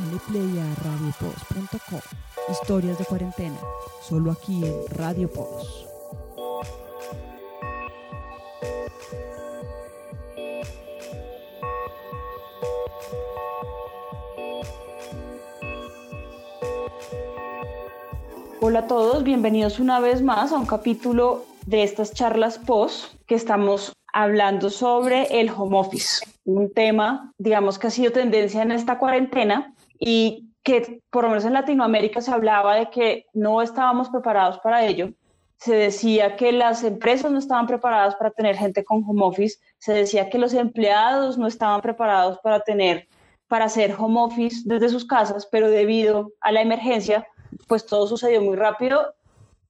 Play a radiopost.com. Historias de cuarentena, solo aquí en Radio Post. Hola a todos, bienvenidos una vez más a un capítulo de estas charlas post que estamos hablando sobre el home office, un tema, digamos, que ha sido tendencia en esta cuarentena y que por lo menos en Latinoamérica se hablaba de que no estábamos preparados para ello. Se decía que las empresas no estaban preparadas para tener gente con home office, se decía que los empleados no estaban preparados para tener para hacer home office desde sus casas, pero debido a la emergencia pues todo sucedió muy rápido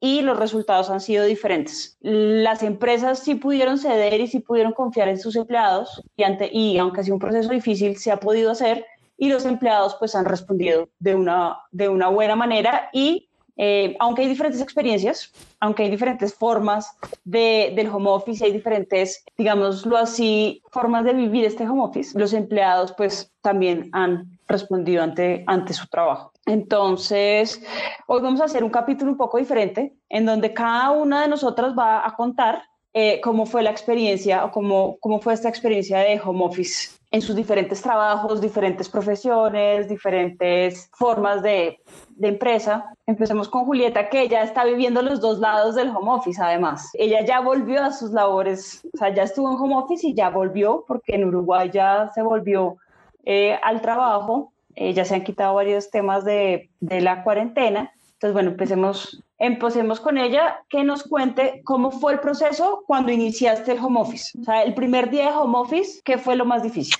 y los resultados han sido diferentes. Las empresas sí pudieron ceder y sí pudieron confiar en sus empleados y, ante, y aunque ha sido un proceso difícil, se ha podido hacer y los empleados pues han respondido de una, de una buena manera y eh, aunque hay diferentes experiencias, aunque hay diferentes formas de, del home office, hay diferentes, digámoslo así, formas de vivir este home office, los empleados pues también han respondido ante, ante su trabajo. Entonces, hoy vamos a hacer un capítulo un poco diferente, en donde cada una de nosotras va a contar eh, cómo fue la experiencia o cómo, cómo fue esta experiencia de home office en sus diferentes trabajos, diferentes profesiones, diferentes formas de, empresa. Empecemos con Julieta, que ella está viviendo los dos lados del home office, además. Ella ya volvió a sus labores, o sea, ya estuvo en home office y ya volvió, porque en Uruguay ya se volvió eh, al trabajo. Eh, ya se han quitado varios temas de, de, la cuarentena. Entonces, bueno, empecemos, empecemos con ella, que nos cuente cómo fue el proceso cuando iniciaste el home office. O sea, el primer día de home office, ¿qué fue lo más difícil?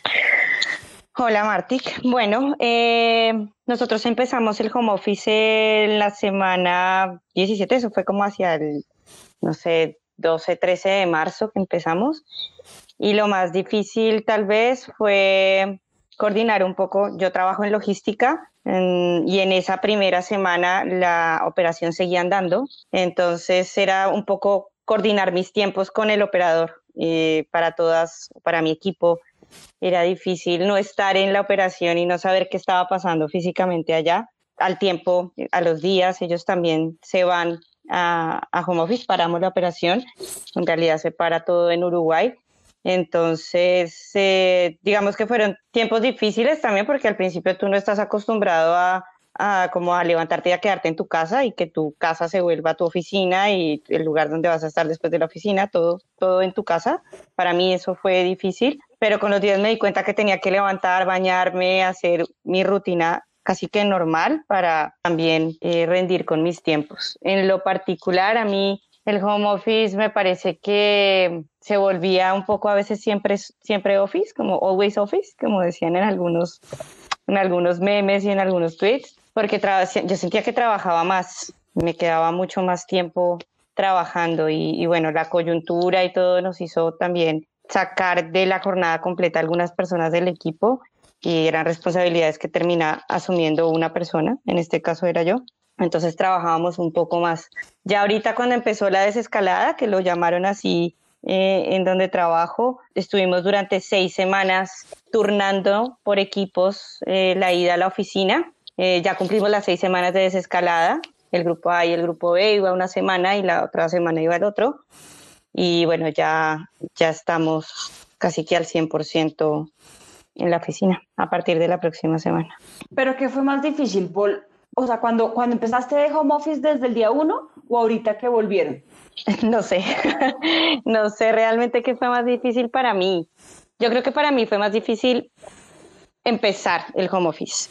Hola, Martic. Bueno, eh, nosotros empezamos el home office en la semana 17, eso fue como hacia el, no sé, 12, 13 de marzo que empezamos. Y lo más difícil tal vez fue coordinar un poco. Yo trabajo en logística y en esa primera semana la operación seguía andando. Entonces era un poco coordinar mis tiempos con el operador. Eh, para todas, para mi equipo, era difícil no estar en la operación y no saber qué estaba pasando físicamente allá. Al tiempo, a los días, ellos también se van a, a home office, paramos la operación. En realidad se para todo en Uruguay entonces, eh, digamos que fueron tiempos difíciles también porque al principio tú no estás acostumbrado a, como a levantarte y a quedarte en tu casa y que tu casa se vuelva tu oficina y el lugar donde vas a estar después de la oficina, todo, todo en tu casa. Para mí eso fue difícil, pero con los días me di cuenta que tenía que levantar, bañarme, hacer mi rutina casi que normal para también eh, rendir con mis tiempos. En lo particular, a mí el home office me parece que se volvía un poco a veces siempre, siempre office, como always office, como decían en algunos, en algunos memes y en algunos tweets, porque yo sentía que trabajaba más, me quedaba mucho más tiempo trabajando y, bueno, la coyuntura y todo nos hizo también sacar de la jornada completa algunas personas del equipo y eran responsabilidades que termina asumiendo una persona, en este caso era yo. Entonces trabajábamos un poco más. Ya ahorita cuando empezó la desescalada, que lo llamaron así eh, en donde trabajo, estuvimos durante seis semanas turnando por equipos eh, la ida a la oficina. Eh, ya cumplimos las seis semanas de desescalada. El grupo A y el grupo B iba una semana y la otra semana iba el otro. Y bueno, ya, ya estamos casi que al 100% en la oficina a partir de la próxima semana. ¿Pero qué fue más difícil? O sea, cuando, cuando empezaste de home office desde el día uno o ahorita que volvieron? No sé, no sé realmente qué fue más difícil para mí. Yo creo que para mí fue más difícil empezar el home office,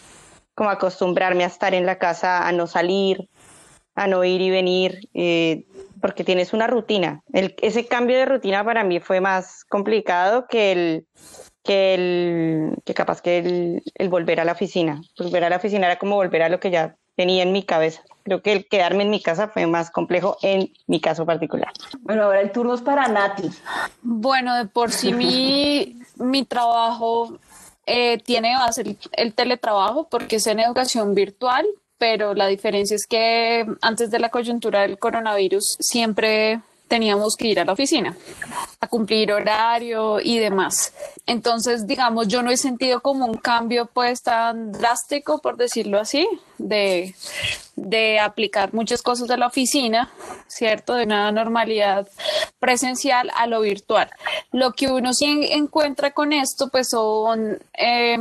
como acostumbrarme a estar en la casa, a no salir, a no ir y venir, eh, porque tienes una rutina. Ese cambio de rutina para mí fue más complicado que el, que capaz que el, volver a la oficina. Volver a la oficina era como volver a lo que ya tenía en mi cabeza. Creo que el quedarme en mi casa fue más complejo en mi caso particular. Bueno, ahora el turno es para Nati. Bueno, de por sí mi, mi trabajo eh, tiene base el, el teletrabajo porque es en educación virtual, pero la diferencia es que antes de la coyuntura del coronavirus siempre teníamos que ir a la oficina a cumplir horario y demás. Entonces, digamos, yo no he sentido como un cambio pues tan drástico, por decirlo así, de, de aplicar muchas cosas de la oficina, ¿cierto? De una normalidad presencial a lo virtual. Lo que uno sí encuentra con esto, pues son... Eh,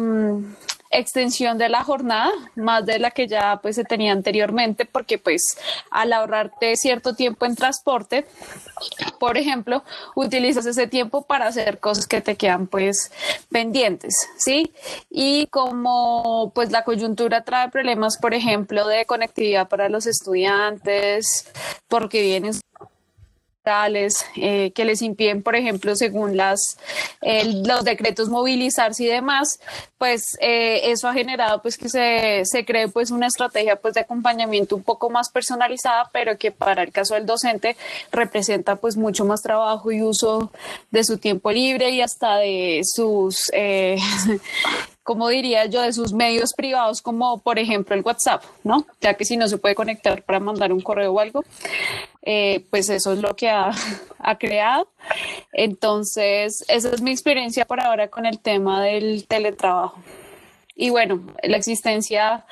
extensión de la jornada, más de la que ya pues se tenía anteriormente, porque pues al ahorrarte cierto tiempo en transporte, por ejemplo, utilizas ese tiempo para hacer cosas que te quedan pues pendientes, ¿sí? Y como pues la coyuntura trae problemas, por ejemplo, de conectividad para los estudiantes, porque vienen eh, que les impiden, por ejemplo, según las, los decretos movilizarse y demás, pues eh, eso ha generado pues que se, se cree pues una estrategia pues de acompañamiento un poco más personalizada, pero que para el caso del docente representa pues mucho más trabajo y uso de su tiempo libre y hasta de sus eh, como diría yo, de sus medios privados, como por ejemplo el WhatsApp, ¿no? Ya que si no se puede conectar para mandar un correo o algo, eh, pues eso es lo que ha, ha, creado. Entonces, esa es mi experiencia por ahora con el tema del teletrabajo. Y bueno, la existencia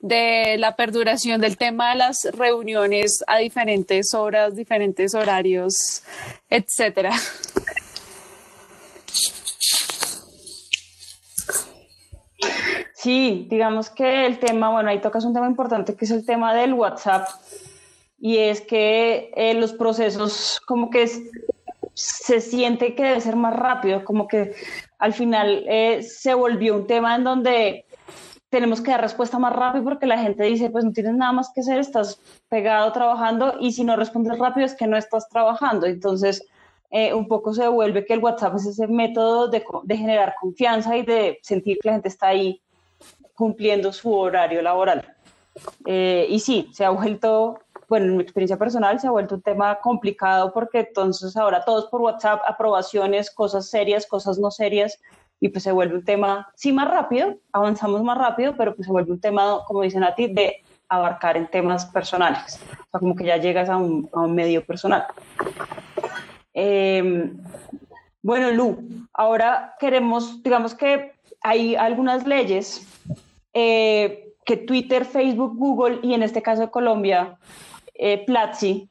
de la perduración del tema de las reuniones a diferentes horas, diferentes horarios, etcétera. Sí, digamos que el tema, bueno, ahí tocas un tema importante que es el tema del WhatsApp y es que eh, los procesos como que se siente que debe ser más rápido, como que al final eh, se volvió un tema en donde tenemos que dar respuesta más rápido porque la gente dice, pues no tienes nada más que hacer, estás pegado trabajando y si no respondes rápido es que no estás trabajando. Entonces, eh, un poco se vuelve que el WhatsApp es ese método de, generar confianza y de sentir que la gente está ahí cumpliendo su horario laboral. Eh, y sí, se ha vuelto, bueno, en mi experiencia personal se ha vuelto un tema complicado porque entonces ahora todos por WhatsApp, aprobaciones, cosas serias, cosas no serias, y pues se vuelve un tema, sí, más rápido, avanzamos más rápido, pero pues se vuelve un tema, como dicen a ti, de abarcar en temas personales, o sea, como que ya llegas a un medio personal. Em, bueno, Lu, ahora queremos, digamos que hay algunas leyes eh, que Twitter, Facebook, Google y en este caso de Colombia, eh, Platzi,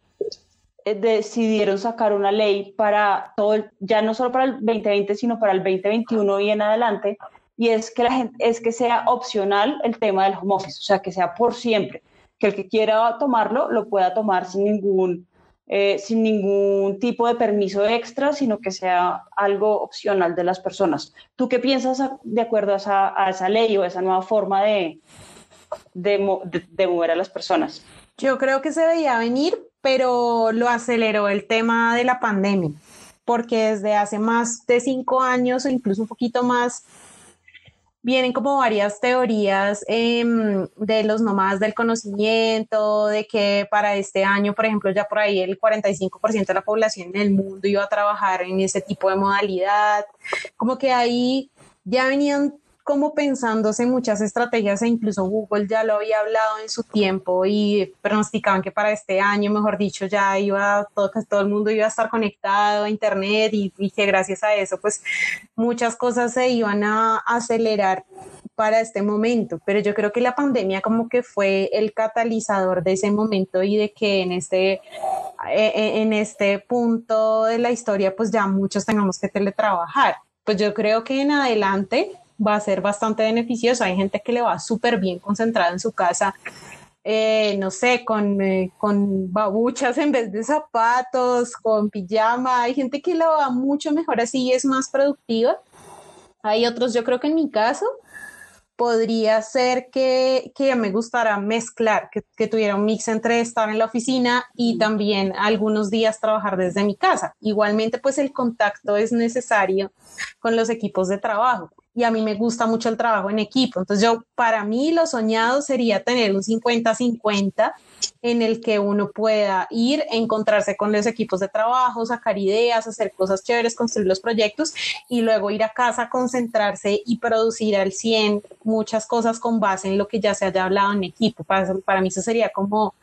eh, decidieron sacar una ley para todo, ya no solo para el 2020, sino para el 2021 y en adelante, y es que la gente, es que sea opcional el tema del home office, o sea, que sea por siempre, que el que quiera tomarlo lo pueda tomar sin ningún eh, sin ningún tipo de permiso extra, sino que sea algo opcional de las personas. ¿Tú qué piensas de acuerdo a esa, ley o a esa nueva forma de, de, mover a las personas? Yo creo que se veía venir, pero lo aceleró el tema de la pandemia, porque desde hace más de cinco años o incluso un poquito más, vienen como varias teorías em, de los nomás del conocimiento, de que para este año, por ejemplo, ya por ahí el 45% de la población en el mundo iba a trabajar en ese tipo de modalidad, como que ahí ya venían como pensándose muchas estrategias e incluso Google ya lo había hablado en su tiempo y pronosticaban que para este año, mejor dicho, ya iba todo, todo el mundo iba a estar conectado a internet y, y que gracias a eso pues muchas cosas se iban a acelerar para este momento, pero yo creo que la pandemia como que fue el catalizador de ese momento y de que en este, e, e, en este punto de la historia pues ya muchos tengamos que teletrabajar. Pues yo creo que en adelante va a ser bastante beneficioso. Hay gente que le va súper bien concentrada en su casa, eh, no sé, con, eh, con babuchas en vez de zapatos, con pijama. Hay gente que lo va mucho mejor así y es más productiva. Hay otros, yo creo que en mi caso, podría ser que, que me gustara mezclar, que, que, tuviera un mix entre estar en la oficina y también algunos días trabajar desde mi casa. Igualmente, pues el contacto es necesario con los equipos de trabajo y a mí me gusta mucho el trabajo en equipo. Entonces yo, para mí lo soñado sería tener un 50-50 en el que uno pueda ir, encontrarse con los equipos de trabajo, sacar ideas, hacer cosas chéveres, construir los proyectos y luego ir a casa, concentrarse y producir al 100 muchas cosas con base en lo que ya se haya hablado en equipo. Para, para mí eso sería como,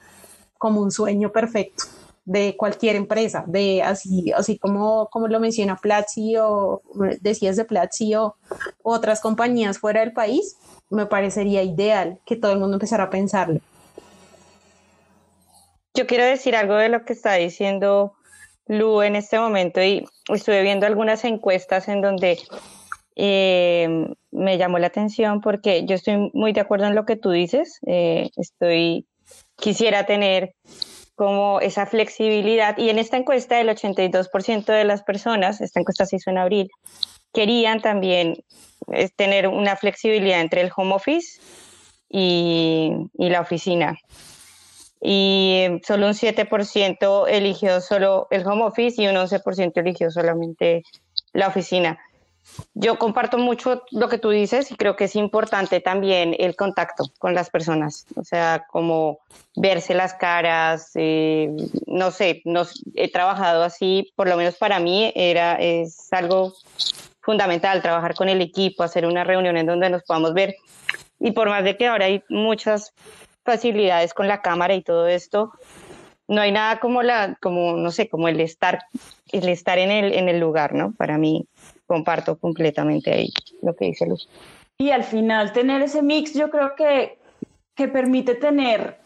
como un sueño perfecto. De cualquier empresa, de así, así como, como lo menciona Platzi o decías de Platzi o otras compañías fuera del país, me parecería ideal que todo el mundo empezara a pensarlo. Yo quiero decir algo de lo que está diciendo Lu en este momento y estuve viendo algunas encuestas en donde eh, me llamó la atención porque yo estoy muy de acuerdo en lo que tú dices. Eh, estoy, quisiera tener como esa flexibilidad. Y en esta encuesta, el 82% de las personas, esta encuesta se hizo en abril, querían también eh, tener una flexibilidad entre el home office y, y la oficina. Y solo un 7% eligió solo el home office y un 11% eligió solamente la oficina yo comparto mucho lo que tú dices y creo que es importante también el contacto con las personas, o sea, como verse las caras, eh, no sé, he trabajado así, por lo menos para mí era, es algo fundamental trabajar con el equipo, hacer una reunión en donde nos podamos ver y por más de que ahora hay muchas facilidades con la cámara y todo esto, no hay nada como la, como, no sé, como el estar, el estar en el, en el lugar, ¿no? Para mí comparto completamente ahí lo que dice Luz. Y al final tener ese mix yo creo que, que permite tener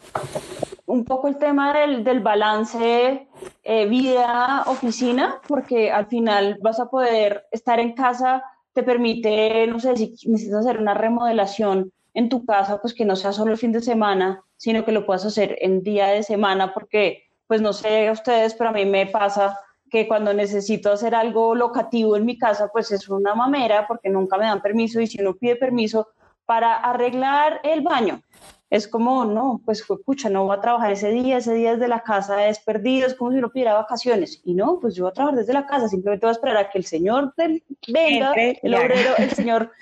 un poco el tema del, del balance eh, vida-oficina, porque al final vas a poder estar en casa, te permite, no sé, si necesitas hacer una remodelación en tu casa, pues que no sea solo el fin de semana, sino que lo puedas hacer en día de semana, porque, pues no sé a ustedes, pero a mí me pasa que cuando necesito hacer algo locativo en mi casa, pues es una mamera porque nunca me dan permiso y si uno pide permiso para arreglar el baño, es como, no, pues fue pucha, no voy a trabajar ese día, ese día desde la casa es perdido, es como si uno pidiera vacaciones. Y no, pues yo voy a trabajar desde la casa, simplemente voy a esperar a que el señor venga, el obrero, el señor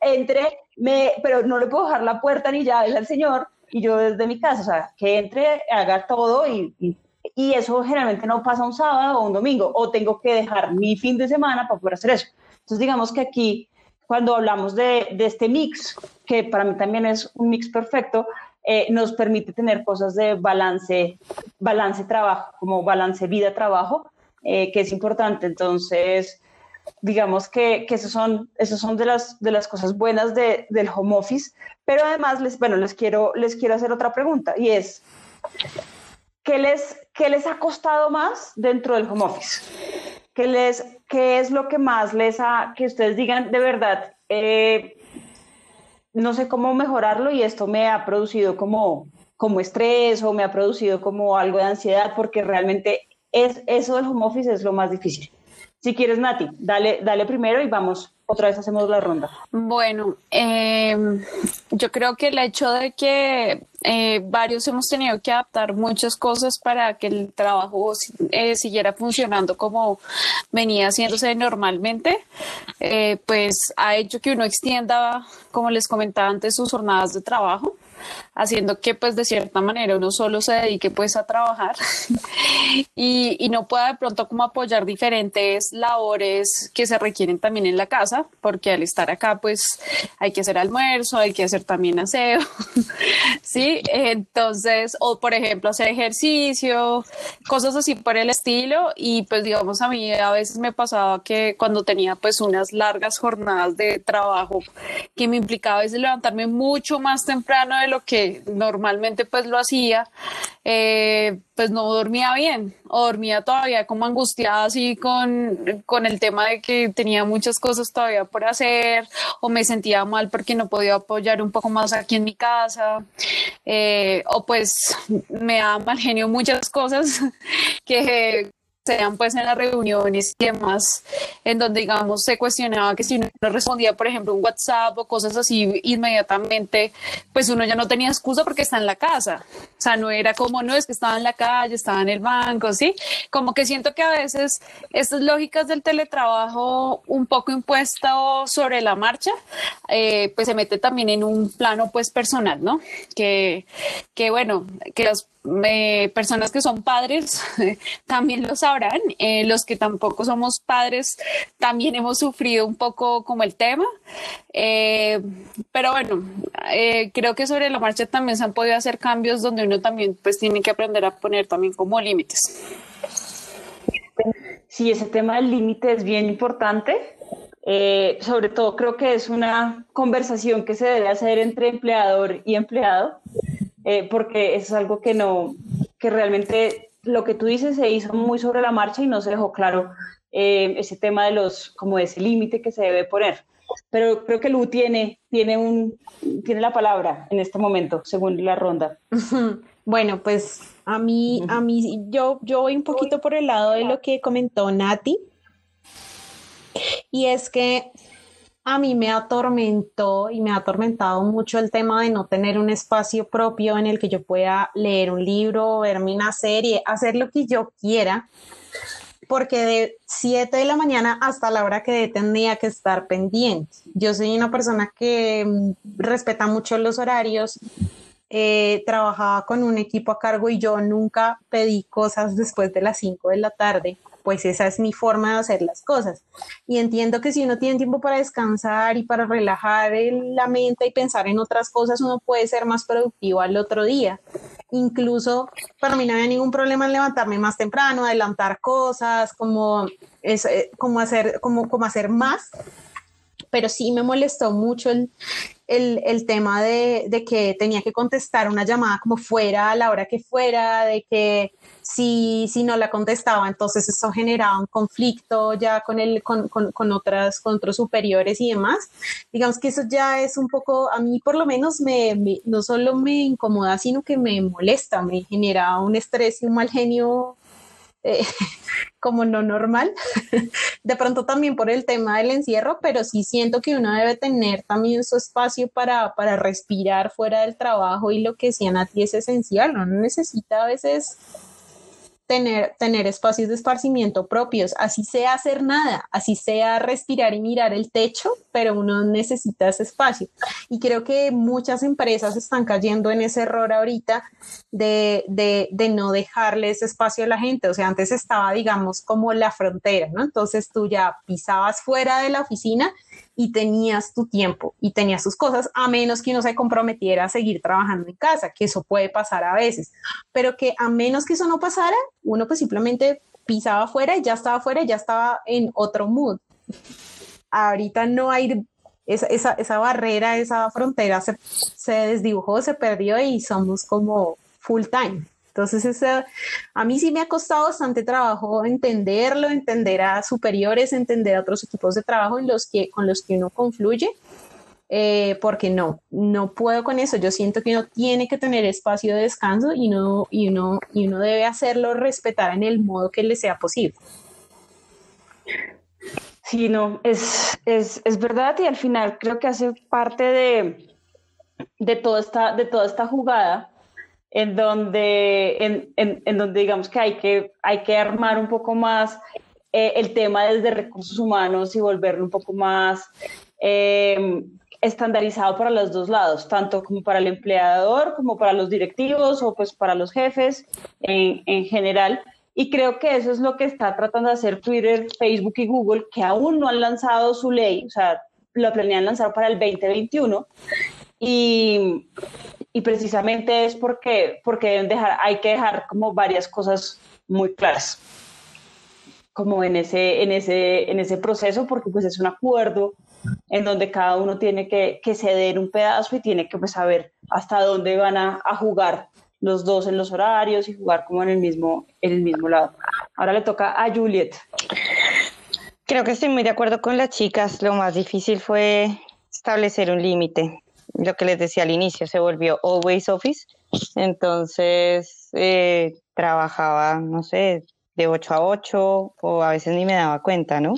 entre, me, pero no le puedo dejar la puerta ni llaves al señor y yo desde mi casa, o sea, que entre, haga todo y y eso generalmente no pasa un sábado o un domingo, o tengo que dejar mi fin de semana para poder hacer eso. Entonces, digamos que aquí, cuando hablamos de, de este mix, que para mí también es un mix perfecto, eh, nos permite tener cosas de balance, balance trabajo, como balance vida-trabajo, eh, que es importante. Entonces, digamos que, que esos son, esos son de, las, de las cosas buenas de, del home office, pero además, les, bueno, les quiero, les quiero hacer otra pregunta y es, ¿qué les, ¿qué les ha costado más dentro del home office? ¿Qué, les, qué es lo que más les ha, que ustedes digan de verdad, eh, no sé cómo mejorarlo y esto me ha producido como, como estrés o me ha producido como algo de ansiedad porque realmente es, eso del home office es lo más difícil. Si quieres, Nati, dale, dale primero y vamos otra vez hacemos la ronda. Bueno, em, yo creo que el hecho de que eh, varios hemos tenido que adaptar muchas cosas para que el trabajo eh, siguiera funcionando como venía haciéndose normalmente, eh, pues ha hecho que uno extienda, como les comentaba antes, sus jornadas de trabajo haciendo que pues de cierta manera uno solo se dedique pues a trabajar y, y, no pueda de pronto como apoyar diferentes labores que se requieren también en la casa, porque al estar acá pues hay que hacer almuerzo, hay que hacer también aseo, ¿sí? Entonces, o por ejemplo hacer ejercicio, cosas así por el estilo y pues digamos a mí a veces me pasaba que cuando tenía pues unas largas jornadas de trabajo que me implicaba a veces levantarme mucho más temprano de lo que normalmente pues lo hacía, eh, pues no dormía bien o dormía todavía como angustiada así con, con el tema de que tenía muchas cosas todavía por hacer o me sentía mal porque no podía apoyar un poco más aquí en mi casa eh, o pues me da mal genio muchas cosas que sean pues en las reuniones y demás, en donde digamos se cuestionaba que si uno no respondía, por ejemplo, un WhatsApp o cosas así inmediatamente, pues uno ya no tenía excusa porque está en la casa. O sea, no era como, no, es que estaba en la calle, estaba en el banco, ¿sí? Como que siento que a veces estas lógicas del teletrabajo un poco impuesto sobre la marcha, eh, pues se mete también en un plano pues personal, ¿no? Que, que bueno, que las eh, personas que son padres también lo sabrán, eh, los que tampoco somos padres también hemos sufrido un poco como el tema, eh, pero bueno, creo que sobre la marcha también se han podido hacer cambios donde uno también pues tiene que aprender a poner también como límites. Sí, ese tema del límite es bien importante. sobre todo creo que es una conversación que se debe hacer entre empleador y empleado, eh, porque es algo que no, que realmente lo que tú dices se hizo muy sobre la marcha y no se dejó claro eh, ese tema de los, como ese límite que se debe poner. Pero creo que Lu tiene, tiene, un, tiene la palabra en este momento, según la ronda. Bueno, pues a mí, a mí, yo, yo voy un poquito por el lado de lo que comentó Nati. Y es que a mí me atormentó y me ha atormentado mucho el tema de no tener un espacio propio en el que yo pueda leer un libro, verme una serie, hacer lo que yo quiera, porque de 7 de la mañana hasta la hora que tendría que estar pendiente. Yo soy una persona que mm, respeta mucho los horarios. Eh, trabajaba con un equipo a cargo y yo nunca pedí cosas después de las 5 de la tarde pues esa es mi forma de hacer las cosas. Y entiendo que si uno tiene tiempo para descansar y para relajar la mente y pensar en otras cosas, uno puede ser más productivo al otro día. Incluso para mí no había ningún problema en levantarme más temprano, adelantar cosas, como, eh, como, hacer, como, como hacer más pero sí me molestó mucho el, el, el tema de, de, que tenía que contestar una llamada como fuera a la hora que fuera, de que si, no la contestaba, entonces eso generaba un conflicto ya con, el, con, con, con, otras, con otros superiores y demás. Digamos que eso ya es un poco, a mí por lo menos me, no solo me incomoda, sino que me molesta, me genera un estrés y un mal genio eh, como no normal. De pronto también por el tema del encierro, pero sí siento que uno debe tener también su espacio para, para respirar fuera del trabajo y lo que decían a ti es esencial. Uno necesita a veces tener, tener espacios de esparcimiento propios, así sea hacer nada, así sea respirar y mirar el techo, pero uno necesita ese espacio. Y creo que muchas empresas están cayendo en ese error ahorita de, de, de no dejarle ese espacio a la gente. O sea, antes estaba, digamos, como la frontera, ¿no? Entonces tú ya pisabas fuera de la oficina y tenías tu tiempo y tenías tus cosas, a menos que uno se comprometiera a seguir trabajando en casa, que eso puede pasar a veces, pero que a menos que eso no pasara, uno pues simplemente pisaba afuera y ya estaba afuera ya estaba en otro mood. Ahorita no hay esa, esa, esa barrera, esa frontera se, se desdibujó, se perdió y somos como full time. Entonces, a mí sí me ha costado bastante trabajo entenderlo, entender a superiores, entender a otros equipos de trabajo en los que, con los que uno confluye, eh, porque no, no puedo con eso. Yo siento que uno tiene que tener espacio de descanso y uno, y uno, y uno debe hacerlo respetar en el modo que le sea posible. Sí, no, es, es, es verdad y al final creo que hace parte de, de, toda, esta, de toda esta jugada en donde, en, en, donde digamos que hay, que hay que armar un poco más eh, el tema desde recursos humanos y volverlo un poco más eh, estandarizado para los dos lados, tanto como para el empleador, como para los directivos o pues para los jefes en, en general. Y creo que eso es lo que está tratando de hacer Twitter, Facebook y Google, que aún no han lanzado su ley, o sea, lo planean lanzar para el 2021. Y, y precisamente es porque, porque deben dejar, hay que dejar como varias cosas muy claras como en ese, en ese, en ese proceso, porque pues es un acuerdo en donde cada uno tiene que, ceder un pedazo y tiene que pues, saber hasta dónde van a, a, jugar los dos en los horarios y jugar como en el mismo, en el mismo lado. Ahora le toca a Juliet. Creo que estoy muy de acuerdo con las chicas. Lo más difícil fue establecer un límite lo que les decía al inicio, se volvió always office. Entonces eh, trabajaba, no sé, de 8 a 8 o a veces ni me daba cuenta, ¿no?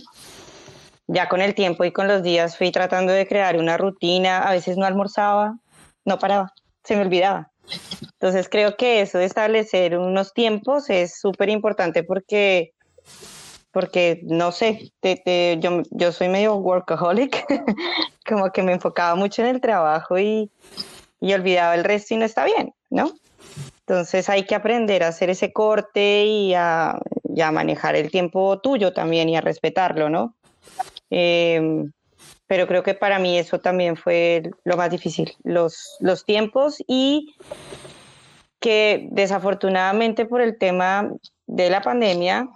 Ya con el tiempo y con los días fui tratando de crear una rutina, a veces no almorzaba, no paraba, se me olvidaba. Entonces creo que eso de establecer unos tiempos es súper importante porque porque no sé, yo, yo soy medio workaholic, como que me enfocaba mucho en el trabajo y, y olvidaba el resto y no está bien. ¿no? Entonces hay que aprender a hacer ese corte y a, manejar el tiempo tuyo también y a respetarlo, ¿no? Em, pero creo que para mí eso también fue lo más difícil, los, los tiempos y que desafortunadamente por el tema de la pandemia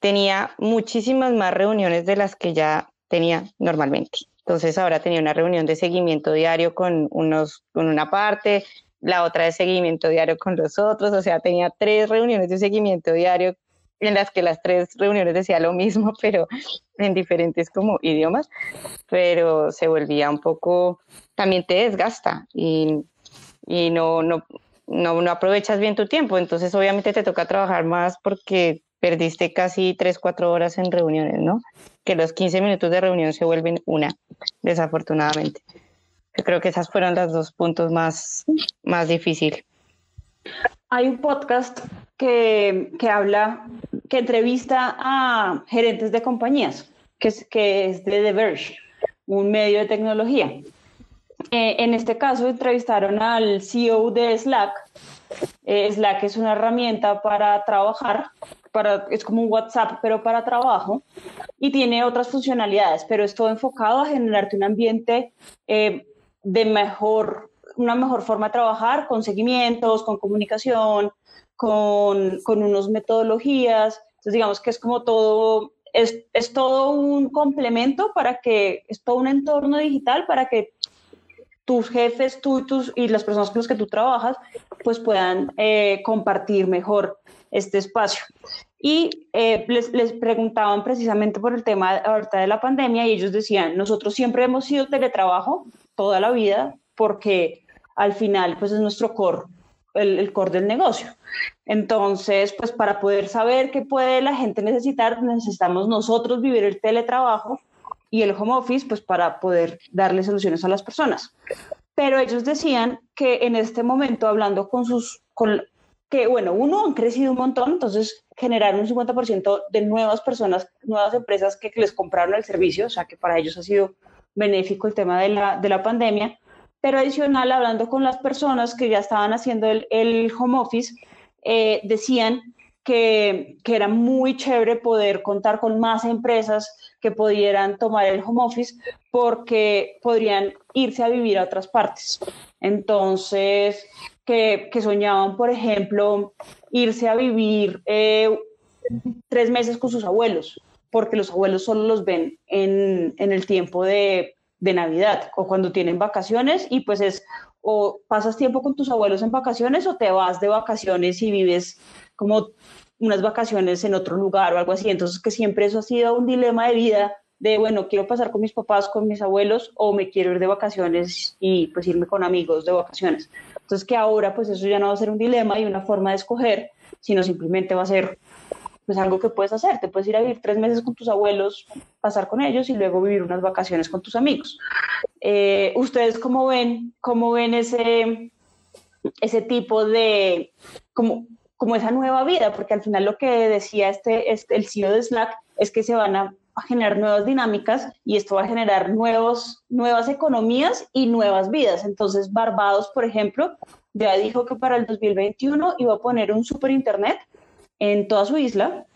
tenía muchísimas más reuniones de las que ya tenía normalmente. Entonces ahora tenía una reunión de seguimiento diario con, unos, con una parte, la otra de seguimiento diario con los otros, o sea, tenía tres reuniones de seguimiento diario en las que las tres reuniones decía lo mismo, pero en diferentes como idiomas, pero se volvía un poco, también te desgasta y, y no, no, no, no aprovechas bien tu tiempo, entonces obviamente te toca trabajar más porque perdiste casi tres, cuatro horas en reuniones, ¿no? Que los 15 minutos de reunión se vuelven una, desafortunadamente. Creo que esas fueron los dos puntos más, más difíciles. Hay un podcast que, que habla que entrevista a gerentes de compañías, que es, que es de The Verge, un medio de tecnología. Eh, en este caso entrevistaron al CEO de Slack. Eh, Slack es una herramienta para trabajar, para, es como un WhatsApp, pero para trabajo, y tiene otras funcionalidades, pero es todo enfocado a generarte un ambiente eh, de mejor, una mejor forma de trabajar, con seguimientos, con comunicación, con, con unas metodologías. Entonces, digamos que es como todo, es, es, todo un complemento para que, es todo un entorno digital para que tus jefes, tú y, tus, y las personas con las que tú trabajas, pues puedan eh, compartir mejor este espacio. Y eh, les, les, preguntaban precisamente por el tema ahorita de la pandemia y ellos decían, nosotros siempre hemos sido teletrabajo toda la vida porque al final pues es nuestro core el, core del negocio. Entonces, pues para poder saber qué puede la gente necesitar, necesitamos nosotros vivir el teletrabajo y el home office, pues para poder darle soluciones a las personas. Pero ellos decían que en este momento, hablando con sus, con, que bueno, uno, han crecido un montón, entonces generaron un 50% de nuevas personas, nuevas empresas que les compraron el servicio, o sea que para ellos ha sido benéfico el tema de la, de la pandemia pero adicional, hablando con las personas que ya estaban haciendo el, el home office, eh, decían que, que, era muy chévere poder contar con más empresas que pudieran tomar el home office porque podrían irse a vivir a otras partes. Entonces, que, soñaban, por ejemplo, irse a vivir eh, tres meses con sus abuelos, porque los abuelos solo los ven en, en el tiempo de de Navidad o cuando tienen vacaciones y pues es o pasas tiempo con tus abuelos en vacaciones o te vas de vacaciones y vives como unas vacaciones en otro lugar o algo así. Entonces que siempre eso ha sido un dilema de vida de, bueno, quiero pasar con mis papás, con mis abuelos o me quiero ir de vacaciones y pues irme con amigos de vacaciones. Entonces que ahora pues eso ya no va a ser un dilema y una forma de escoger, sino simplemente va a ser pues algo que puedes hacer. Te puedes ir a vivir tres meses con tus abuelos, pasar con ellos y luego vivir unas vacaciones con tus amigos. Eh, ¿Ustedes cómo ven, cómo ven ese, ese tipo de, como, como esa nueva vida? Porque al final lo que decía este, este el CEO de Slack es que se van a generar nuevas dinámicas y esto va a generar nuevos, nuevas economías y nuevas vidas. Entonces, Barbados, por ejemplo, ya dijo que para el 2021 iba a poner un super internet en toda su isla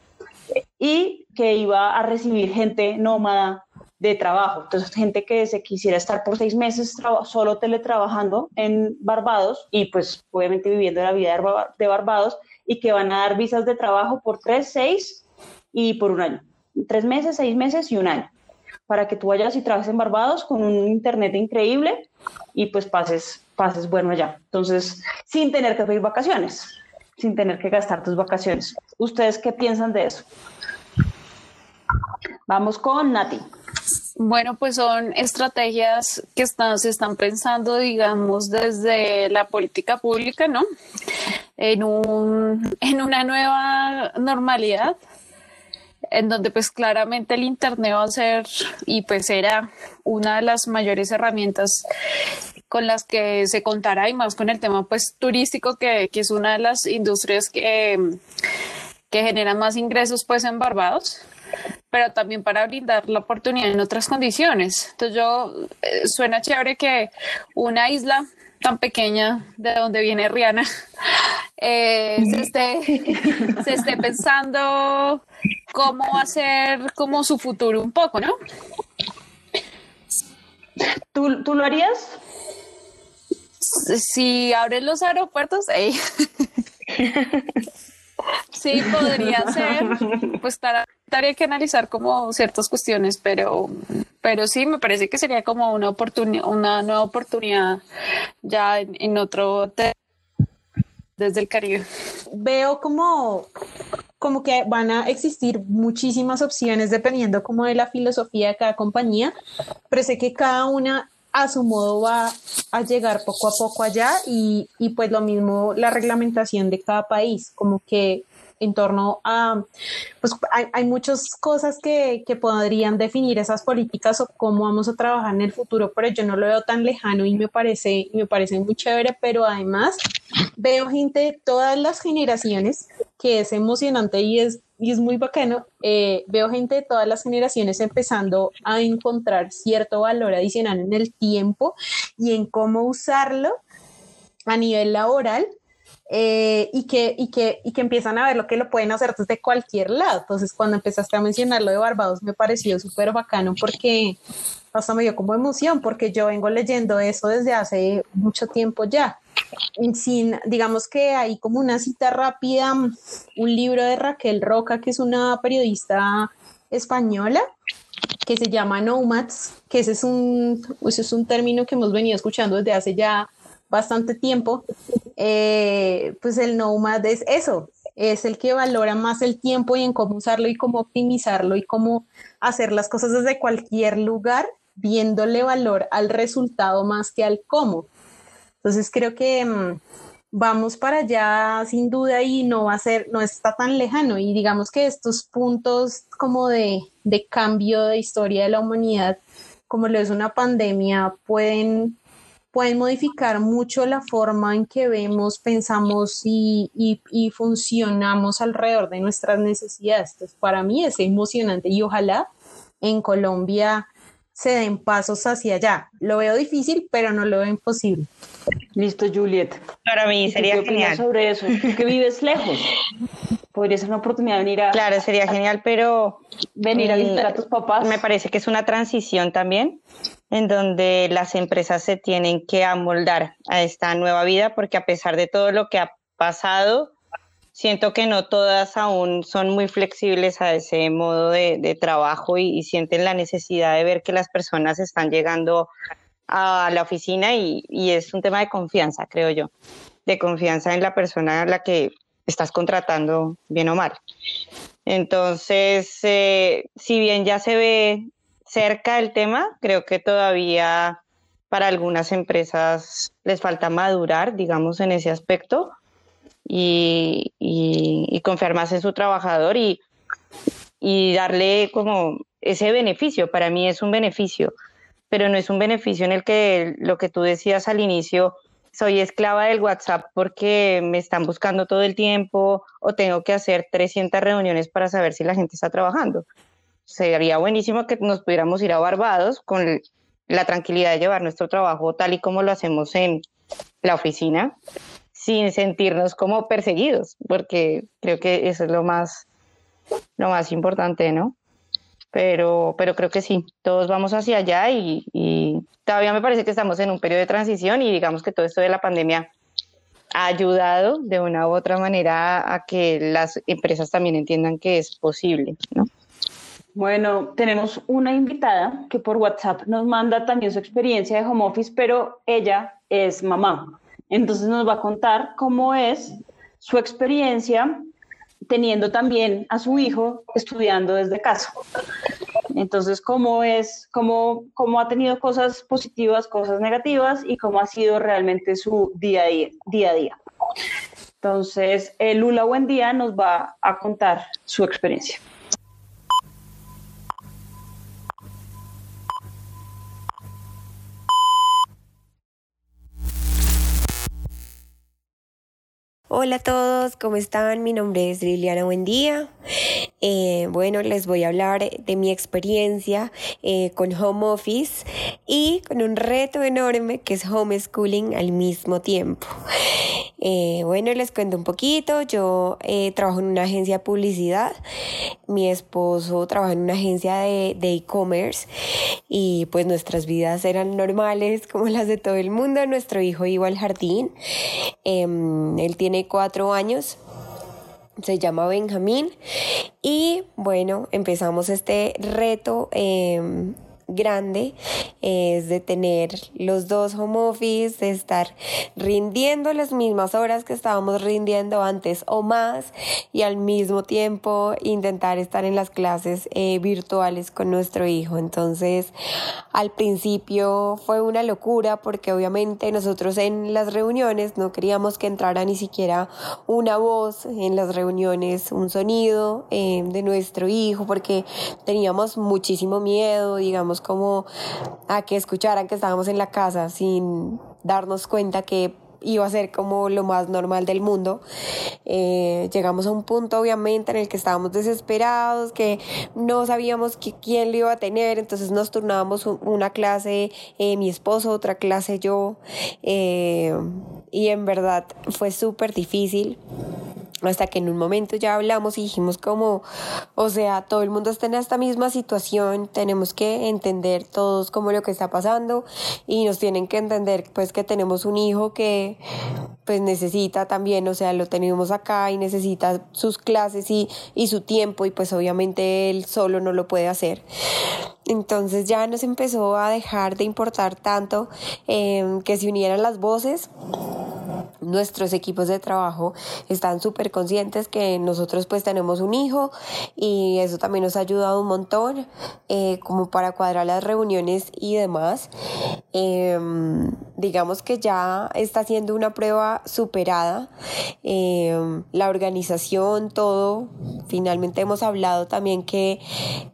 y que iba a recibir gente nómada de trabajo. Entonces, gente que se quisiera estar por seis meses solo teletrabajando en Barbados y pues obviamente viviendo la vida de Barbados y que van a dar visas de trabajo por tres, seis y por un año. Tres meses, seis meses y un año. Para que tú vayas y trabajes en Barbados con un internet increíble y pues pases, pases bueno allá. Entonces, sin tener que pedir vacaciones sin tener que gastar tus vacaciones. ¿Ustedes qué piensan de eso? Vamos con Nati. Bueno, pues son estrategias que están, se están pensando, digamos, desde la política pública, ¿no? En, un, en una nueva normalidad, en donde pues claramente el Internet va a ser y pues era una de las mayores herramientas con las que se contará y más con el tema pues turístico que, que es una de las industrias que, que generan más ingresos pues en Barbados pero también para brindar la oportunidad en otras condiciones. Entonces yo, eh, suena chévere que una isla tan pequeña de donde viene Rihanna, eh, se, esté, se esté pensando cómo hacer como su futuro un poco, ¿no? ¿Tú, ¿Tú, lo harías? Si abres los aeropuertos, ey. Sí, podría ser. Pues tendría que analizar como ciertas cuestiones, pero, pero sí, me parece que sería como una oportunidad, una nueva oportunidad ya en, otro desde el Caribe. Veo como como que van a existir muchísimas opciones dependiendo como de la filosofía de cada compañía, pero sé que cada una a su modo va a llegar poco a poco allá y, y pues lo mismo la reglamentación de cada país, como que en torno a, pues hay, hay muchas cosas que, que, podrían definir esas políticas o cómo vamos a trabajar en el futuro, pero yo no lo veo tan lejano y me parece, me parece muy chévere, pero además veo gente de todas las generaciones que es emocionante y es, y es muy bacano. Eh, veo gente de todas las generaciones empezando a encontrar cierto valor adicional en el tiempo y en cómo usarlo a nivel laboral eh, y, que, y, que, y que empiezan a ver lo que lo pueden hacer desde cualquier lado. Entonces, cuando empezaste a mencionar lo de Barbados, me pareció súper bacano porque hasta me dio como emoción, porque yo vengo leyendo eso desde hace mucho tiempo ya. Sin, digamos que hay como una cita rápida, un libro de Raquel Roca, que es una periodista española, que se llama Nomads, que ese es un, ese es un término que hemos venido escuchando desde hace ya bastante tiempo, eh, pues el nomad es eso, es el que valora más el tiempo y en cómo usarlo y cómo optimizarlo y cómo hacer las cosas desde cualquier lugar, viéndole valor al resultado más que al cómo. Entonces creo que mm, vamos para allá sin duda y no va a ser, no está tan lejano y digamos que estos puntos como de, de cambio de historia de la humanidad, como lo es una pandemia, pueden pueden modificar mucho la forma en que vemos, pensamos y, y, funcionamos alrededor de nuestras necesidades. Entonces, para mí es emocionante y ojalá en Colombia se den pasos hacia allá. Lo veo difícil, pero no lo veo imposible. Listo, Juliet. Para mí sería genial. sobre eso? que vives lejos. Podría ser una oportunidad de venir a... Claro, sería genial, pero... Venir a visitar a tus papás. Me parece que es una transición también en donde las empresas se tienen que amoldar a esta nueva vida, porque a pesar de todo lo que ha pasado, siento que no todas aún son muy flexibles a ese modo de, trabajo y, sienten la necesidad de ver que las personas están llegando a la oficina y, es un tema de confianza, creo yo, de confianza en la persona a la que estás contratando, bien o mal. Entonces, eh, si bien ya se ve cerca del tema, creo que todavía para algunas empresas les falta madurar, digamos, en ese aspecto y, confiar más en su trabajador y, y darle como ese beneficio. Para mí es un beneficio, pero no es un beneficio en el que lo que tú decías al inicio, soy esclava del WhatsApp porque me están buscando todo el tiempo o tengo que hacer 300 reuniones para saber si la gente está trabajando sería buenísimo que nos pudiéramos ir a Barbados con la tranquilidad de llevar nuestro trabajo tal y como lo hacemos en la oficina, sin sentirnos como perseguidos, porque creo que eso es lo más, lo más importante, ¿no? Pero, pero creo que sí, todos vamos hacia allá y, y todavía me parece que estamos en un periodo de transición y digamos que todo esto de la pandemia ha ayudado de una u otra manera a que las empresas también entiendan que es posible, ¿no? Bueno, tenemos una invitada que por WhatsApp nos manda también su experiencia de home office, pero ella es mamá. Entonces nos va a contar cómo es su experiencia teniendo también a su hijo estudiando desde casa. Entonces, cómo es, cómo, cómo ha tenido cosas positivas, cosas negativas y cómo ha sido realmente su día a día. a día. Entonces, Lula Buen Día nos va a contar su experiencia. Hola a todos, ¿cómo están? Mi nombre es Liliana Buendía. Eh, bueno, les voy a hablar de mi experiencia eh, con home office y con un reto enorme que es homeschooling al mismo tiempo. Eh, bueno, les cuento un poquito. Yo trabajo en una agencia de publicidad. Mi esposo trabaja en una agencia de e-commerce y pues nuestras vidas eran normales como las de todo el mundo. Nuestro hijo iba al jardín. Em, él tiene cuatro años se llama Benjamín y bueno empezamos este reto em, grande es de tener los dos home office, de estar rindiendo las mismas horas que estábamos rindiendo antes o más y al mismo tiempo intentar estar en las clases eh, virtuales con nuestro hijo. Entonces, al principio fue una locura porque obviamente nosotros en las reuniones no queríamos que entrara ni siquiera una voz en las reuniones, un sonido eh, de nuestro hijo porque teníamos muchísimo miedo, digamos, como a que escucharan que estábamos en la casa sin darnos cuenta que iba a ser como lo más normal del mundo. Eh, llegamos a un punto obviamente en el que estábamos desesperados, que no sabíamos quién lo iba a tener, entonces nos turnábamos una clase eh, mi esposo, otra clase yo, eh, y en verdad fue súper difícil hasta que en un momento ya hablamos y dijimos como, o sea, todo el mundo está en esta misma situación, tenemos que entender todos como lo que está pasando y nos tienen que entender pues que tenemos un hijo que pues necesita también, o sea, lo tenemos acá y necesita sus clases y, y su tiempo y pues obviamente él solo no lo puede hacer. Entonces ya nos empezó a dejar de importar tanto eh, que se unieran las voces nuestros equipos de trabajo están súper conscientes que nosotros pues tenemos un hijo y eso también nos ha ayudado un montón eh, como para cuadrar las reuniones y demás. Em, digamos que ya está siendo una prueba superada. Em, la organización, todo. Finalmente hemos hablado también que,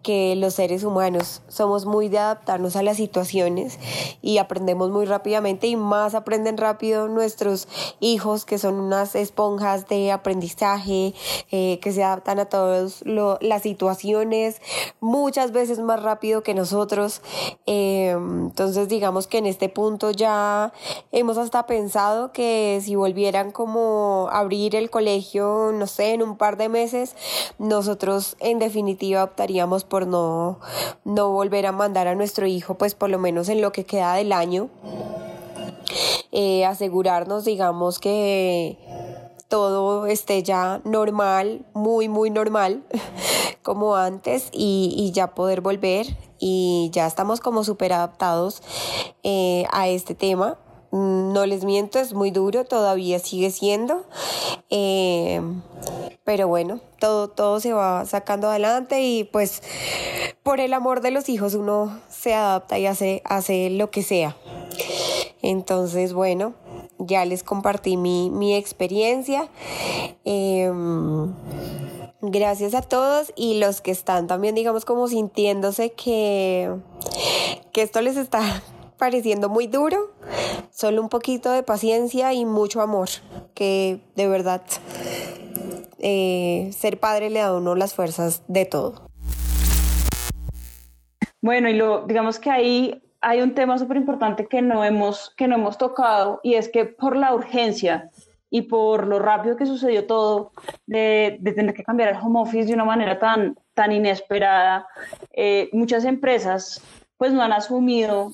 que los seres humanos somos muy de adaptarnos a las situaciones y aprendemos muy rápidamente y más aprenden rápido nuestros hijos que son unas esponjas de aprendizaje, eh, que se adaptan a todas las situaciones muchas veces más rápido que nosotros. Eh, entonces digamos que en este punto ya hemos hasta pensado que si volvieran como a abrir el colegio, no sé, en un par de meses, nosotros en definitiva optaríamos por no, no volver a mandar a nuestro hijo, pues por lo menos en lo que queda del año. Eh, asegurarnos, digamos, que todo esté ya normal, muy, muy normal, como antes, y, ya poder volver. Y ya estamos como súper adaptados eh, a este tema. No les miento, es muy duro, todavía sigue siendo. Eh, pero bueno, todo, todo se va sacando adelante y pues por el amor de los hijos uno se adapta y hace, hace lo que sea. Entonces, bueno, ya les compartí mi, experiencia. Em, gracias a todos y los que están también, digamos, como sintiéndose que, que esto les está pareciendo muy duro, solo un poquito de paciencia y mucho amor, que de verdad eh, ser padre le da a uno las fuerzas de todo. Bueno, y lo, digamos que ahí hay un tema súper importante que, no hemos, que no hemos tocado y es que por la urgencia y por lo rápido que sucedió todo, de, tener que cambiar el home office de una manera tan, tan inesperada, eh, muchas empresas pues no han asumido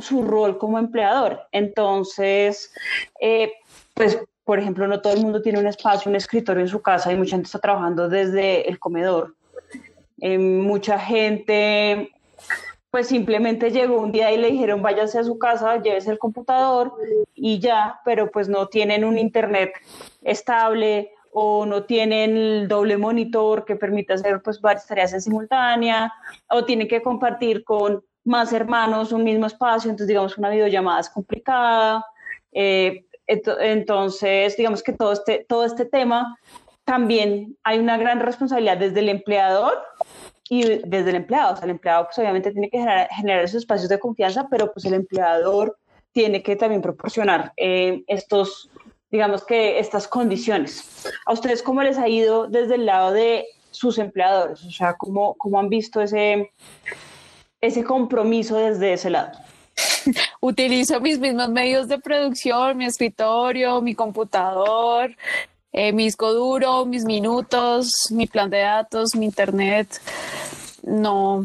su rol como empleador. Entonces, eh, pues, por ejemplo, no todo el mundo tiene un espacio, un escritorio en su casa y mucha gente está trabajando desde el comedor. Eh, mucha gente pues simplemente llegó un día y le dijeron váyase a su casa, llévese el computador y ya, pero pues no tienen un internet estable o no tienen el doble monitor que permite hacer pues varias tareas en simultánea o tienen que compartir con más hermanos un mismo espacio, entonces digamos una videollamada es complicada. Eh, entonces, digamos que todo este, todo este tema también hay una gran responsabilidad desde el empleador y desde el empleado. O sea, el empleado pues obviamente tiene que generar, esos espacios de confianza, pero pues el empleador tiene que también proporcionar eh, estos, digamos que estas condiciones. ¿A ustedes cómo les ha ido desde el lado de sus empleadores? O sea, ¿cómo, cómo han visto ese, ese compromiso desde ese lado? Utilizo mis mismos medios de producción, mi escritorio, mi computador, eh, mi disco duro, mis minutos, mi plan de datos, mi internet. No,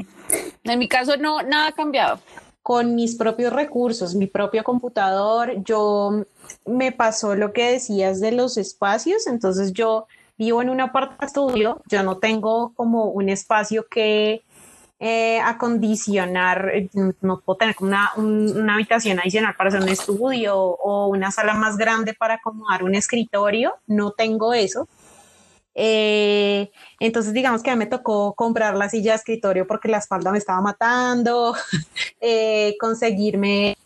en mi caso no, nada ha cambiado. Con mis propios recursos, mi propio computador, yo me pasó lo que decías de los espacios, entonces yo vivo en un apartamento estudio, yo no tengo como un espacio que eh, acondicionar, eh, no puedo tener una, una, habitación adicional para hacer un estudio o una sala más grande para acomodar un escritorio, no tengo eso. Eh, entonces, digamos que a mí me tocó comprar la silla de escritorio porque la espalda me estaba matando, conseguirme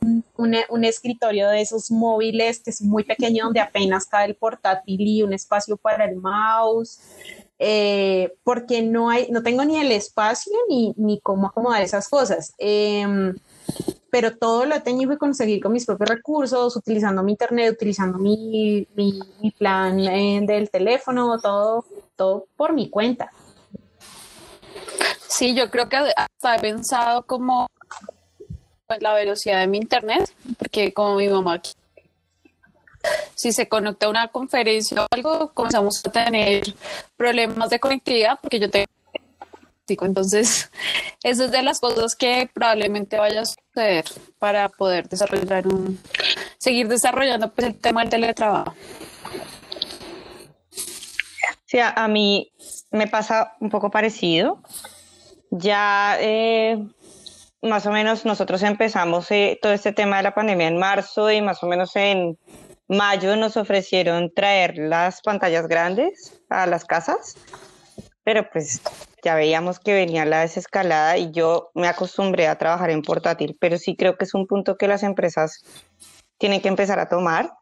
un, un, escritorio de esos móviles que es muy pequeño donde apenas cabe el portátil y un espacio para el mouse. Eh, porque no hay, no tengo ni el espacio ni, ni cómo acomodar esas cosas. Em, pero todo lo he tenido que conseguir con mis propios recursos, utilizando mi internet, utilizando mi, mi, plan eh, del teléfono, todo, todo por mi cuenta. Sí, yo creo que hasta he pensado como la velocidad de mi internet, porque como mi mamá si se conecta a una conferencia o algo, comenzamos a tener problemas de conectividad porque yo tengo entonces, eso es de las cosas que probablemente vaya a suceder para poder desarrollar un, seguir desarrollando pues, el tema del teletrabajo. Sí, a, mí me pasa un poco parecido. Ya eh, más o menos nosotros empezamos eh, todo este tema de la pandemia en marzo y más o menos en mayo nos ofrecieron traer las pantallas grandes a las casas, pero pues ya veíamos que venía la desescalada y yo me acostumbré a trabajar en portátil, pero sí creo que es un punto que las empresas tienen que empezar a tomar.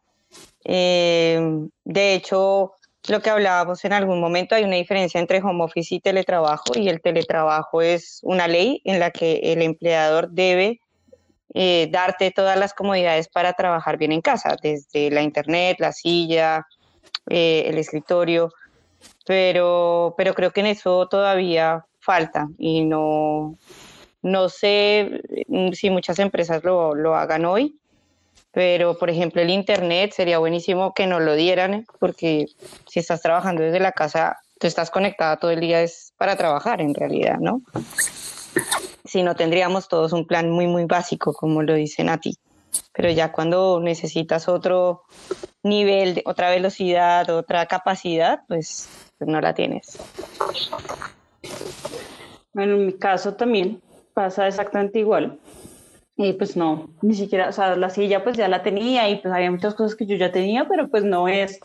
Eh, de hecho, lo que hablábamos en algún momento, hay una diferencia entre home office y teletrabajo y el teletrabajo es una ley en la que el empleador debe eh, darte todas las comodidades para trabajar bien en casa, desde la internet, la silla, eh, el escritorio, pero, pero creo que en eso todavía falta y no, no sé mm, si muchas empresas lo, lo hagan hoy, pero por ejemplo el internet sería buenísimo que nos lo dieran porque si estás trabajando desde la casa, tú estás conectada todo el día es para trabajar en realidad, ¿no? Si no tendríamos todos un plan muy, muy básico, como lo dicen a ti. Pero ya cuando necesitas otro nivel, otra velocidad, otra capacidad, pues, pues, no la tienes. Bueno, en mi caso también pasa exactamente igual. Y pues no, ni siquiera, o sea, la silla pues ya la tenía y pues había muchas cosas que yo ya tenía, pero pues no es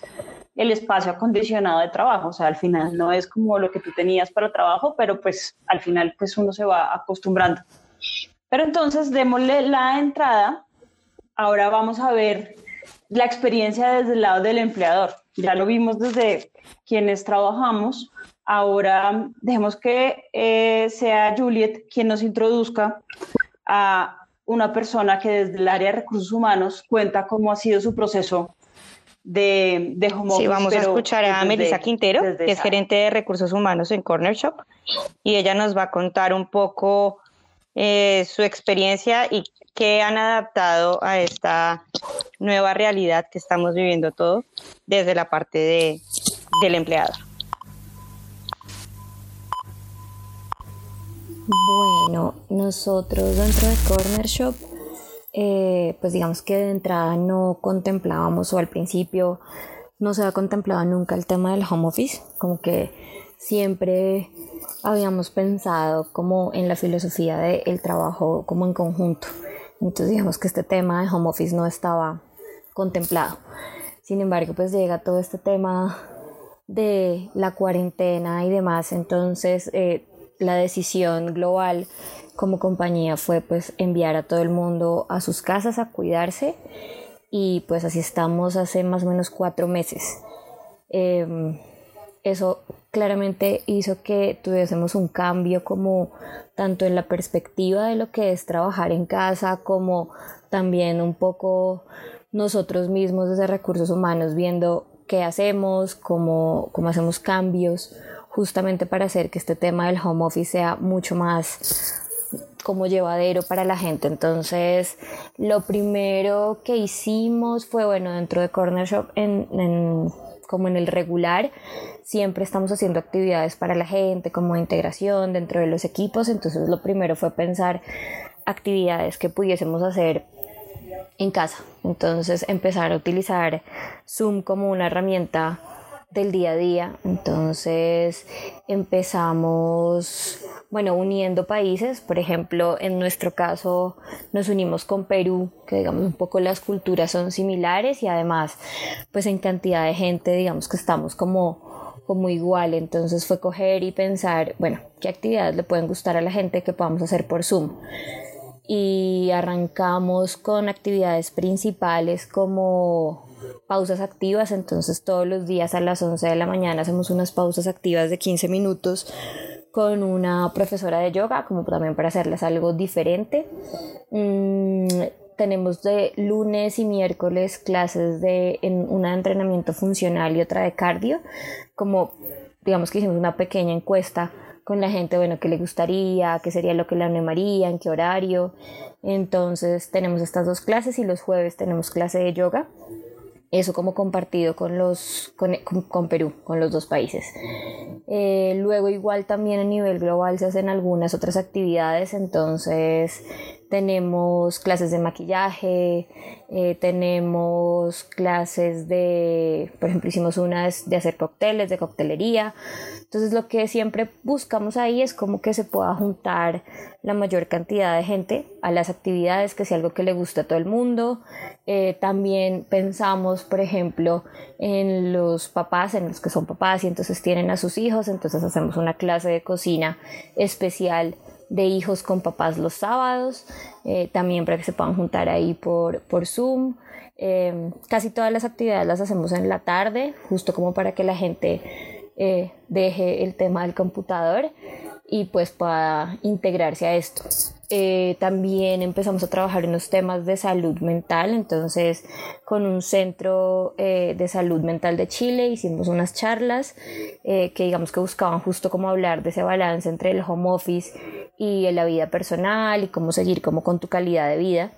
el espacio acondicionado de trabajo. O sea, al final no es como lo que tú tenías para trabajo, pero pues al final pues uno se va acostumbrando. Pero entonces démosle la entrada. Ahora vamos a ver la experiencia desde el lado del empleador. Ya lo vimos desde quienes trabajamos. Ahora dejemos que eh, sea Juliet quien nos introduzca a una persona que desde el área de recursos humanos cuenta cómo ha sido su proceso de, de home Sí, vamos a escuchar a Melissa Quintero, que es gerente de recursos humanos en Corner Shop, y ella nos va a contar un poco eh, su experiencia y qué han adaptado a esta nueva realidad que estamos viviendo todos desde la parte de, del empleado. Bueno, nosotros dentro de Corner Shop eh, pues digamos que de entrada no contemplábamos o al principio no se había contemplado nunca el tema del home office, como que siempre habíamos pensado como en la filosofía del trabajo como en conjunto. Entonces digamos que este tema de home office no estaba contemplado. Sin embargo, pues llega todo este tema de la cuarentena y demás, entonces eh, la decisión global como compañía fue pues enviar a todo el mundo a sus casas a cuidarse y pues así estamos hace más o menos cuatro meses. Em, eso claramente hizo que tuviésemos un cambio como tanto en la perspectiva de lo que es trabajar en casa como también un poco nosotros mismos desde recursos humanos viendo qué hacemos, cómo, cómo hacemos cambios, justamente para hacer que este tema del home office sea mucho más como llevadero para la gente. Entonces, lo primero que hicimos fue, bueno, dentro de Corner Shop, en, como en el regular, siempre estamos haciendo actividades para la gente, como integración dentro de los equipos. Entonces, lo primero fue pensar actividades que pudiésemos hacer en casa. Entonces, empezar a utilizar Zoom como una herramienta del día a día. Entonces empezamos, bueno, uniendo países. Por ejemplo, en nuestro caso nos unimos con Perú, que digamos un poco las culturas son similares y además, pues en cantidad de gente, digamos que estamos como, como igual. Entonces fue coger y pensar, bueno, qué actividades le pueden gustar a la gente que podamos hacer por Zoom. Y arrancamos con actividades principales como pausas activas, entonces todos los días a las 11 de la mañana hacemos unas pausas activas de 15 minutos con una profesora de yoga, como también para hacerles algo diferente. Mm, tenemos de lunes y miércoles clases de en una de entrenamiento funcional y otra de cardio, como digamos que hicimos una pequeña encuesta con la gente, bueno, qué le gustaría, qué sería lo que le animaría, en qué horario. Entonces tenemos estas dos clases y los jueves tenemos clase de yoga eso como compartido con, los, con, con, Perú, con los dos países. Eh, luego igual también a nivel global se hacen algunas otras actividades, entonces tenemos clases de maquillaje, eh, tenemos clases de, por ejemplo, hicimos una de hacer cócteles, de coctelería. Entonces lo que siempre buscamos ahí es como que se pueda juntar la mayor cantidad de gente a las actividades, que sea algo que le guste a todo el mundo. Eh, también pensamos, por ejemplo, en los papás, en los que son papás y entonces tienen a sus hijos, entonces hacemos una clase de cocina especial de hijos con papás los sábados, eh, también para que se puedan juntar ahí por, por Zoom. Em, casi todas las actividades las hacemos en la tarde, justo como para que la gente eh, deje el tema del computador y pues pueda integrarse a esto. Eh, también empezamos a trabajar en los temas de salud mental, entonces con un centro eh, de salud mental de Chile hicimos unas charlas eh, que digamos que buscaban justo como hablar de ese balance entre el home office y la vida personal y cómo seguir como con tu calidad de vida.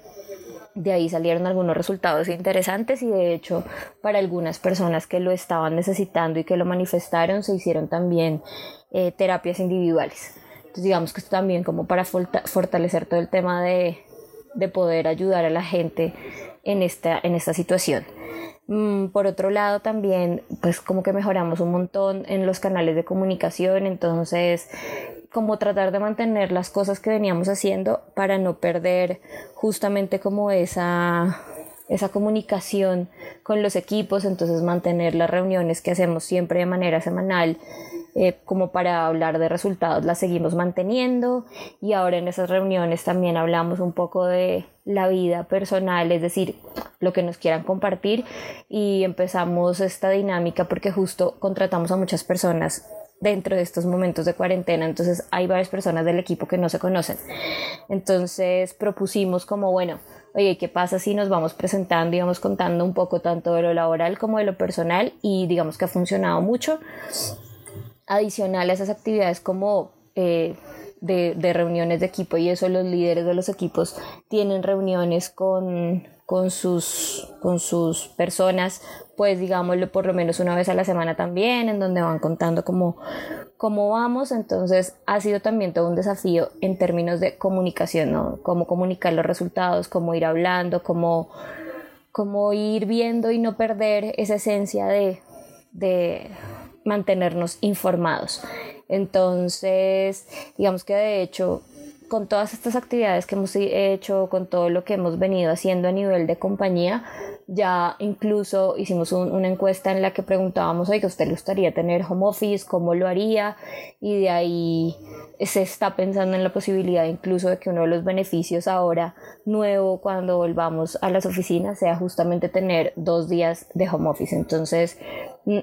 De ahí salieron algunos resultados interesantes y de hecho para algunas personas que lo estaban necesitando y que lo manifestaron se hicieron también terapias individuales digamos que esto también como para fortalecer todo el tema de, poder ayudar a la gente en esta, en esta situación. Mm, por otro lado, también, pues como que mejoramos un montón en los canales de comunicación, entonces, como tratar de mantener las cosas que veníamos haciendo para no perder justamente como esa, esa comunicación con los equipos, entonces mantener las reuniones que hacemos siempre de manera semanal eh, como para hablar de resultados las seguimos manteniendo y ahora en esas reuniones también hablamos un poco de la vida personal, es decir, lo que nos quieran compartir y empezamos esta dinámica porque justo contratamos a muchas personas dentro de estos momentos de cuarentena, entonces hay varias personas del equipo que no se conocen. Entonces propusimos como, bueno, oye, ¿qué pasa si nos vamos presentando y vamos contando un poco tanto de lo laboral como de lo personal? Y digamos que ha funcionado mucho adicional a esas actividades como eh, de, reuniones de equipo y eso los líderes de los equipos tienen reuniones con, con, sus, con sus personas, pues digámoslo por lo menos una vez a la semana también, en donde van contando cómo, cómo vamos. Entonces ha sido también todo un desafío en términos de comunicación, ¿no? Cómo comunicar los resultados, cómo ir hablando, cómo, cómo ir viendo y no perder esa esencia de, de mantenernos informados. Entonces, digamos que de hecho, con todas estas actividades que hemos hecho, con todo lo que hemos venido haciendo a nivel de compañía, ya incluso hicimos una encuesta en la que preguntábamos, oiga, ¿usted le gustaría tener home office? ¿Cómo lo haría? Y de ahí se está pensando en la posibilidad incluso de que uno de los beneficios ahora nuevo cuando volvamos a las oficinas sea justamente tener dos días de home office. Entonces,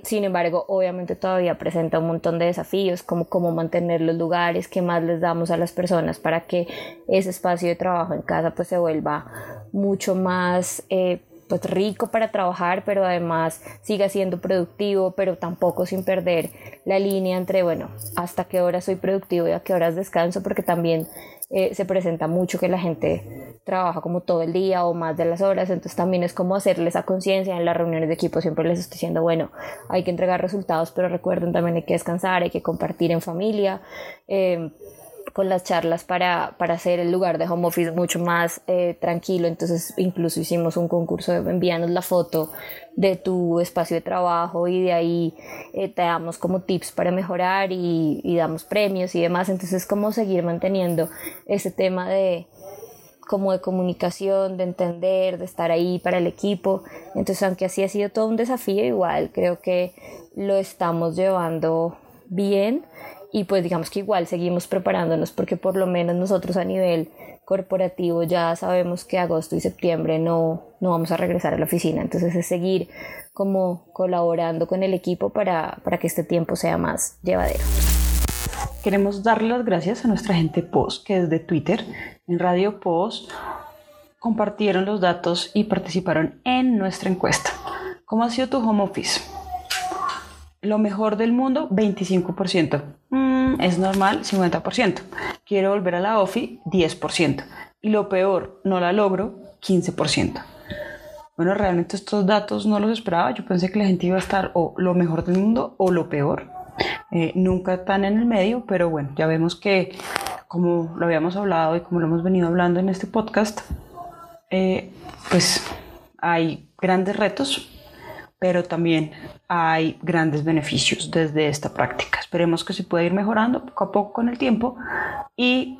sin embargo, obviamente todavía presenta un montón de desafíos como cómo mantener los lugares, qué más les damos a las personas para que ese espacio de trabajo en casa pues se vuelva mucho más... Eh, pues rico para trabajar, pero además siga siendo productivo, pero tampoco sin perder la línea entre, bueno, hasta qué hora soy productivo y a qué horas descanso, porque también eh, se presenta mucho que la gente trabaja como todo el día o más de las horas, entonces también es como hacerle esa conciencia en las reuniones de equipo, siempre les estoy diciendo, bueno, hay que entregar resultados, pero recuerden también hay que descansar, hay que compartir en familia. Eh, con las charlas para, para, hacer el lugar de home office mucho más eh, tranquilo. Entonces incluso hicimos un concurso de envíanos la foto de tu espacio de trabajo y de ahí eh, te damos como tips para mejorar y, damos premios y demás. Entonces como seguir manteniendo ese tema de como de comunicación, de entender, de estar ahí para el equipo. Entonces aunque así ha sido todo un desafío, igual creo que lo estamos llevando bien y pues digamos que igual seguimos preparándonos porque por lo menos nosotros a nivel corporativo ya sabemos que agosto y septiembre no, no vamos a regresar a la oficina, entonces es seguir como colaborando con el equipo para, para que este tiempo sea más llevadero. Queremos darle las gracias a nuestra gente POS que desde Twitter, en Radio POS, compartieron los datos y participaron en nuestra encuesta. ¿Cómo ha sido tu home office? Lo mejor del mundo, 25%. Mm, es normal, 50%. Quiero volver a la OFI, 10%. Y lo peor, no la logro, 15%. Bueno, realmente estos datos no los esperaba. Yo pensé que la gente iba a estar o lo mejor del mundo o lo peor. Eh, nunca están en el medio, pero bueno, ya vemos que como lo habíamos hablado y como lo hemos venido hablando en este podcast, eh, pues hay grandes retos, pero también hay grandes beneficios desde esta práctica. Esperemos que se pueda ir mejorando poco a poco con el tiempo y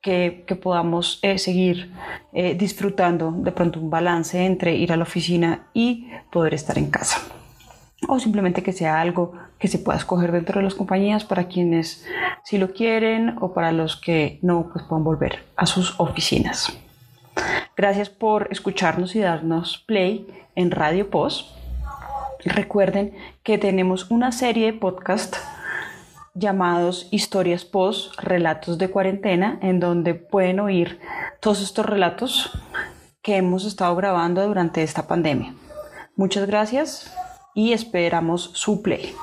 que, que podamos eh, seguir eh, disfrutando de pronto un balance entre ir a la oficina y poder estar en casa. O simplemente que sea algo que se pueda escoger dentro de las compañías para quienes sí lo quieren o para los que no, pues puedan volver a sus oficinas. Gracias por escucharnos y darnos play en Radio Post. Recuerden que tenemos una serie de podcast llamados Historias Post, Relatos de Cuarentena, en donde pueden oír todos estos relatos que hemos estado grabando durante esta pandemia. Muchas gracias y esperamos su play.